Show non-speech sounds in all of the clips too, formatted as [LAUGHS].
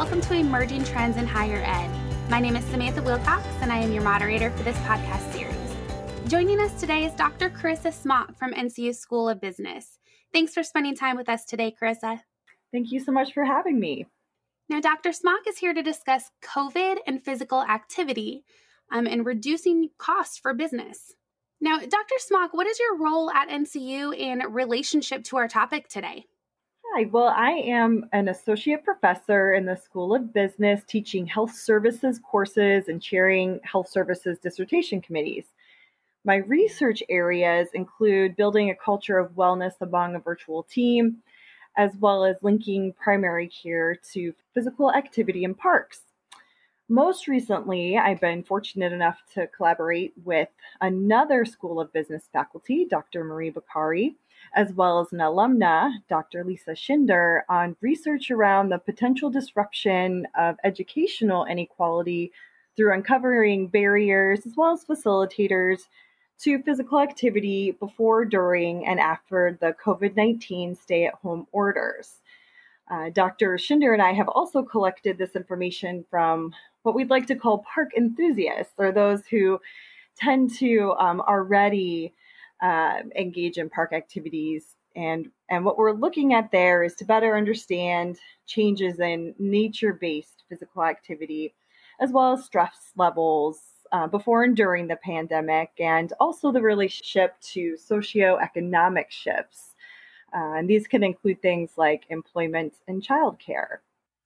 welcome to Emerging Trends in Higher Ed. My name is Samantha Wilcox, and I am your moderator for this podcast series. Joining us today is Dr. Carissa Smock from NCU School of Business. Thanks for spending time with us today, Carissa. Thank you so much for having me. Now, Dr. Smock is here to discuss COVID and physical activity um, and reducing costs for business. Now, Dr. Smock, what is your role at NCU in relationship to our topic today? Hi, well, I am an associate professor in the School of Business teaching health services courses and chairing health services dissertation committees. My research areas include building a culture of wellness among a virtual team, as well as linking primary care to physical activity in parks. Most recently, I've been fortunate enough to collaborate with another School of Business faculty, Dr. Marie Bakari, as well as an alumna, Dr. Lisa Schinder, on research around the potential disruption of educational inequality through uncovering barriers as well as facilitators to physical activity before, during, and after the COVID 19 stay at home orders. Uh, Dr. Schinder and I have also collected this information from what we'd like to call park enthusiasts, or those who tend to um, already uh, engage in park activities. And, and what we're looking at there is to better understand changes in nature based physical activity, as well as stress levels uh, before and during the pandemic, and also the relationship to socioeconomic shifts. Uh, and these can include things like employment and childcare.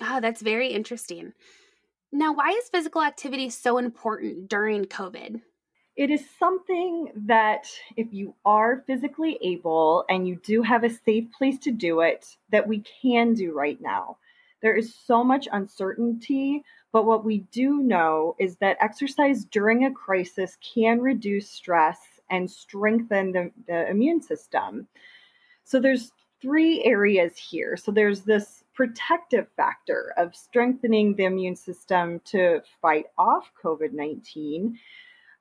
Oh, that's very interesting. Now, why is physical activity so important during COVID? It is something that, if you are physically able and you do have a safe place to do it, that we can do right now. There is so much uncertainty, but what we do know is that exercise during a crisis can reduce stress and strengthen the, the immune system. So there's three areas here. So there's this protective factor of strengthening the immune system to fight off COVID 19.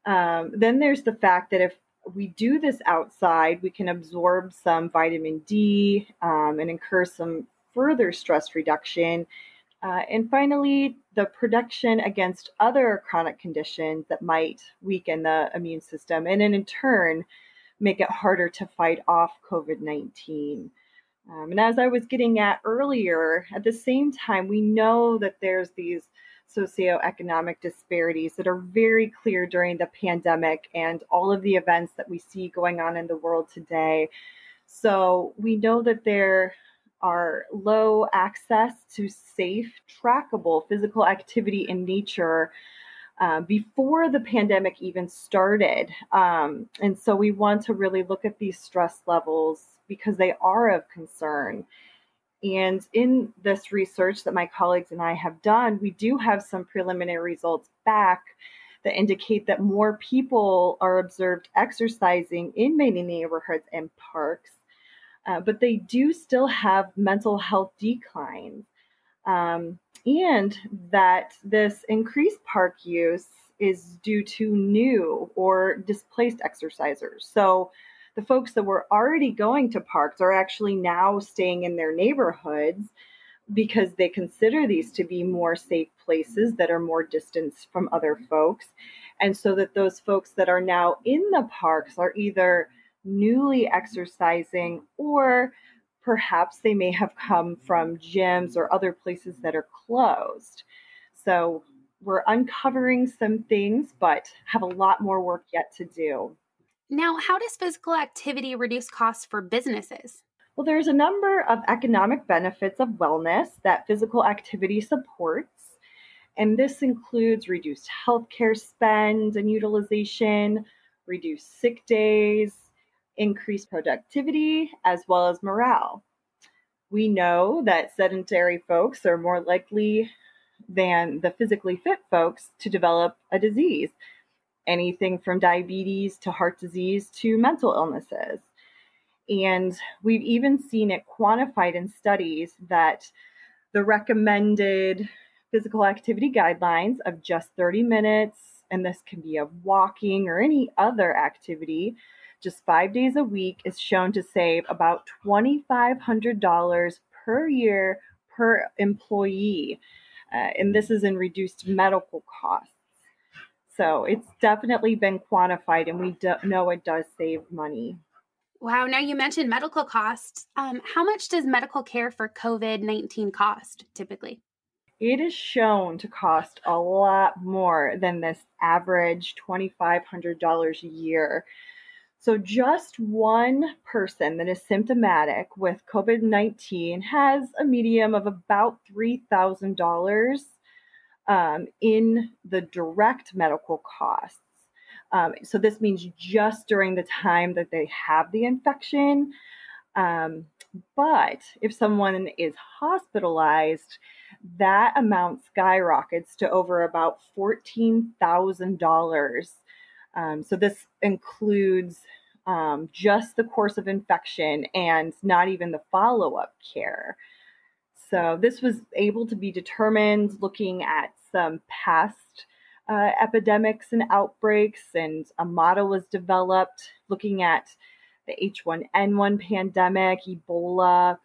Um, then there's the fact that if we do this outside, we can absorb some vitamin D um, and incur some further stress reduction. Uh, and finally, the protection against other chronic conditions that might weaken the immune system and then in turn make it harder to fight off COVID 19. Um, and as I was getting at earlier, at the same time, we know that there's these socioeconomic disparities that are very clear during the pandemic and all of the events that we see going on in the world today. So we know that there are low access to safe, trackable physical activity in nature uh, before the pandemic even started. Um, and so we want to really look at these stress levels because they are of concern. And in this research that my colleagues and I have done, we do have some preliminary results back that indicate that more people are observed exercising in many neighborhoods and parks, uh, but they do still have mental health declines. Um, and that this increased park use is due to new or displaced exercisers. So the folks that were already going to parks are actually now staying in their neighborhoods because they consider these to be more safe places that are more distanced from other folks. And so that those folks that are now in the parks are either newly exercising or perhaps they may have come from gyms or other places that are closed. So we're uncovering some things, but have a lot more work yet to do. Now, how does physical activity reduce costs for businesses? Well, there's a number of economic benefits of wellness that physical activity supports. And this includes reduced healthcare spend and utilization, reduced sick days, increased productivity, as well as morale. We know that sedentary folks are more likely than the physically fit folks to develop a disease anything from diabetes to heart disease to mental illnesses. And we've even seen it quantified in studies that the recommended physical activity guidelines of just 30 minutes, and this can be of walking or any other activity, just five days a week, is shown to save about $2,500 per year per employee uh, and this is in reduced medical costs. So it's definitely been quantified, and we do- know it does save money. Wow. Now you mentioned medical costs. Um, how much does medical care for COVID 19 cost typically? It is shown to cost a lot more than this average $2,500 a year. So, just one person that is symptomatic with COVID 19 has a medium of about $3,000 um, in the direct medical costs. Um, so this means just during the time that they have the infection. Um, but if someone is hospitalized, that amount skyrockets to over about $14,000. Um, so this includes um, just the course of infection and not even the follow up care. So this was able to be determined looking at some past uh, epidemics and outbreaks, and a model was developed looking at the H1N1 pandemic, Ebola,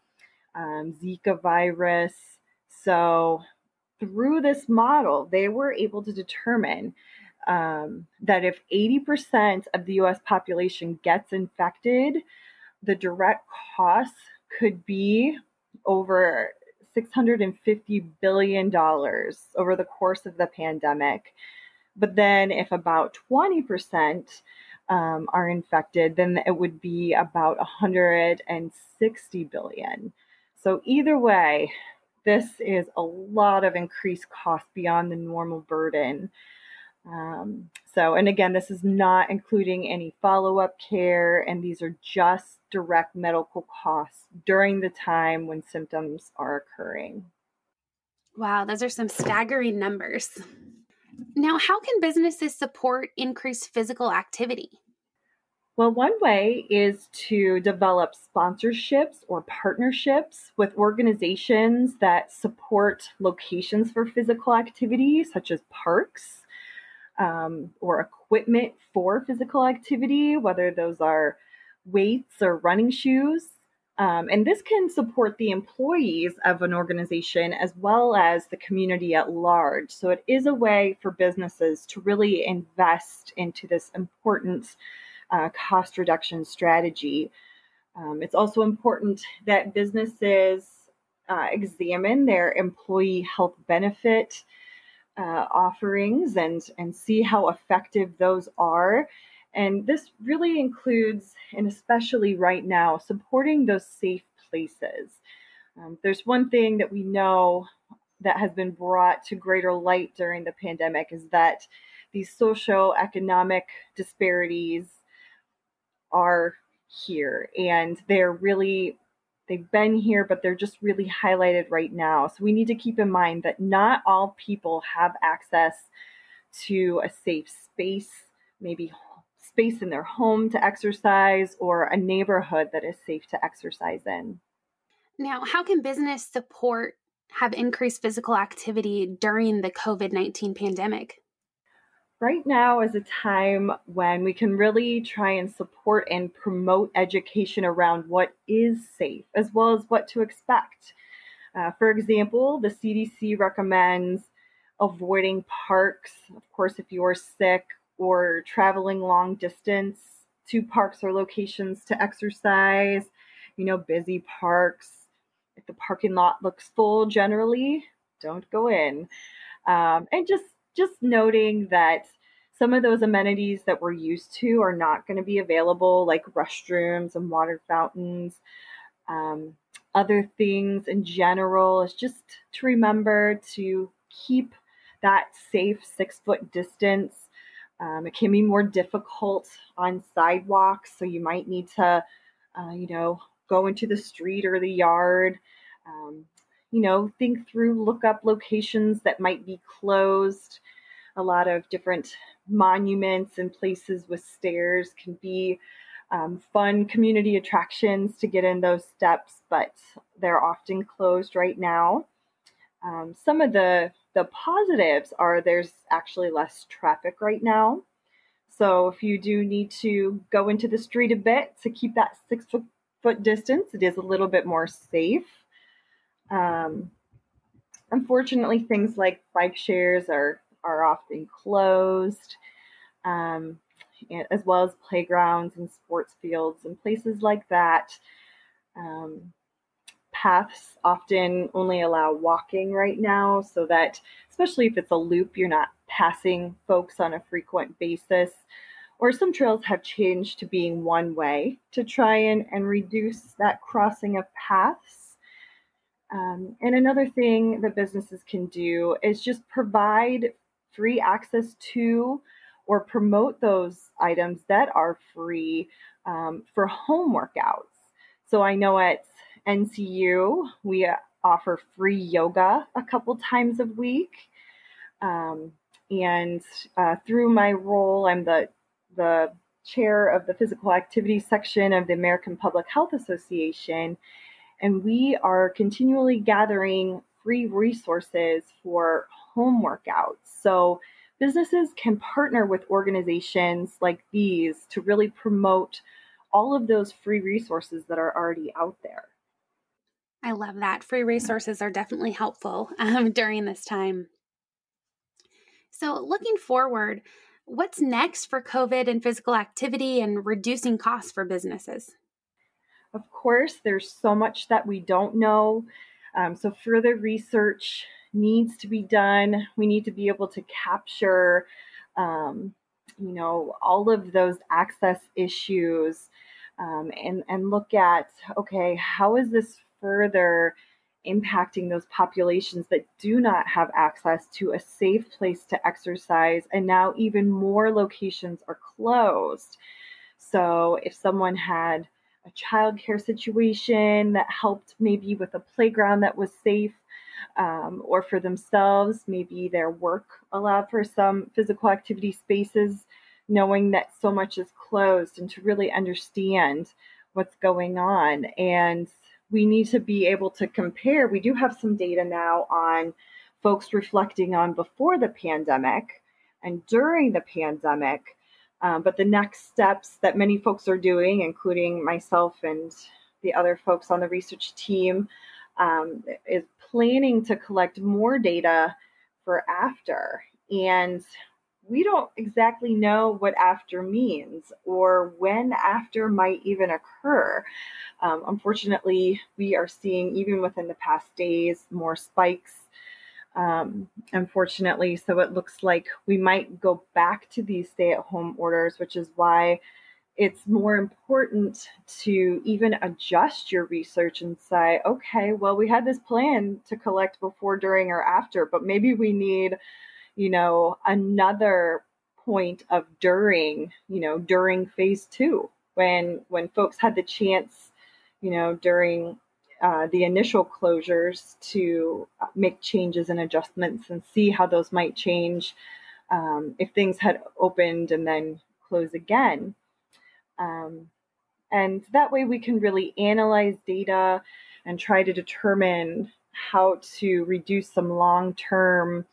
um, Zika virus. So, through this model, they were able to determine um, that if 80% of the US population gets infected, the direct costs could be over $650 billion over the course of the pandemic. But then, if about 20% um, are infected, then it would be about 160 billion. So, either way, this is a lot of increased cost beyond the normal burden. Um, so, and again, this is not including any follow up care, and these are just direct medical costs during the time when symptoms are occurring. Wow, those are some staggering numbers. Now, how can businesses support increased physical activity? Well, one way is to develop sponsorships or partnerships with organizations that support locations for physical activity, such as parks um, or equipment for physical activity, whether those are weights or running shoes. Um, and this can support the employees of an organization as well as the community at large. So it is a way for businesses to really invest into this important uh, cost reduction strategy. Um, it's also important that businesses uh, examine their employee health benefit uh, offerings and and see how effective those are. And this really includes, and especially right now, supporting those safe places. Um, there's one thing that we know that has been brought to greater light during the pandemic is that these socio-economic disparities are here and they're really They've been here, but they're just really highlighted right now. So we need to keep in mind that not all people have access to a safe space, maybe space in their home to exercise, or a neighborhood that is safe to exercise in. Now, how can business support have increased physical activity during the COVID 19 pandemic? right now is a time when we can really try and support and promote education around what is safe as well as what to expect. Uh, for example, the CDC recommends avoiding parks, of course, if you're sick or traveling long distance to parks or locations to exercise, you know, busy parks. If the parking lot looks full, generally, don't go in. Um, and just just noting that some of those amenities that we're used to are not going to be available, like restrooms and water fountains. Um, other things in general is just to remember to keep that safe six foot distance. Um, it can be more difficult on sidewalks, so you might need to, uh, you know, go into the street or the yard. Um, you know, think through, look up locations that might be closed a lot of different monuments and places with stairs can be um, fun community attractions to get in those steps, but they're often closed right now. Um, some of the the positives are there's actually less traffic right now. So if you do need to go into the street a bit to keep that six foot, foot distance, it is a little bit more safe. Um, unfortunately, things like bike shares are, are often closed, um, as well as playgrounds and sports fields and places like that. Um, paths often only allow walking right now, so that, especially if it's a loop, you're not passing folks on a frequent basis. Or some trails have changed to being one way to try and, and reduce that crossing of paths. Um, and another thing that businesses can do is just provide free access to or promote those items that are free um, for home workouts. So I know at NCU we offer free yoga a couple times a week. Um, and uh, through my role, I'm the the chair of the physical activity section of the American Public Health Association, and we are continually gathering free resources for home workouts. So businesses can partner with organizations like these to really promote all of those free resources that are already out there. I love that. Free resources are definitely helpful [LAUGHS] um, during this time. So, looking forward, What's next for COVID and physical activity and reducing costs for businesses? Of course, there's so much that we don't know. Um, so, further research needs to be done. We need to be able to capture, um, you know, all of those access issues um, and, and look at okay, how is this further impacting those populations that do not have access to a safe place to exercise. And now, even more locations are closed. So, if someone had a childcare situation that helped maybe with a playground that was safe, um, or for themselves, maybe their work allowed for some physical activity spaces, knowing that so much is closed and to really understand what's going on. And we need to be able to compare. We do have some data now on folks reflecting on before the pandemic and during the pandemic. Um, but the next steps that many folks are doing, including myself and the other folks on the research team, um, is planning to collect more data for after. And we don't exactly know what after means or when after might even occur. Um, unfortunately, we are seeing, even within the past days, more spikes. Um, unfortunately, so it looks like we might go back to these stay at home orders, which is why it's more important to even adjust your research and say, okay, well, we had this plan to collect before, during, or after, but maybe we need you know, another point of during, you know, during phase two, when when folks had the chance, you know, during uh, the initial closures to make changes and adjustments and see how those might change um, if things had opened and then close again. Um, and that way we can really analyze data and try to determine how to reduce some long term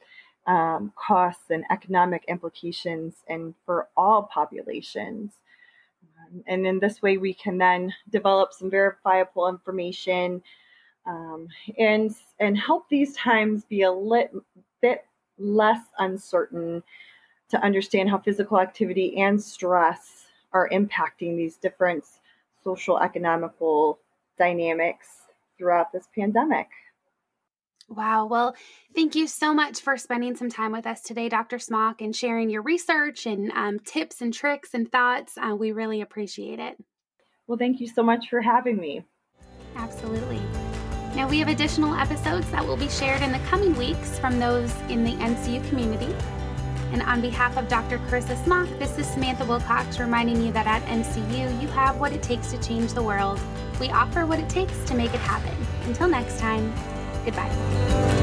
um, costs and economic implications and for all populations. Um, and in this way, we can then develop some verifiable information um, and and help these times be a lit, bit less uncertain to understand how physical activity and stress are impacting these different social economical dynamics throughout this pandemic. Wow. Well, thank you so much for spending some time with us today, Dr. Smock, and sharing your research and um, tips and tricks and thoughts. Uh, we really appreciate it. Well, thank you so much for having me. Absolutely. Now, we have additional episodes that will be shared in the coming weeks from those in the NCU community. And on behalf of Dr. Carissa Smock, this is Samantha Wilcox reminding you that at NCU, you have what it takes to change the world. We offer what it takes to make it happen. Until next time, Goodbye.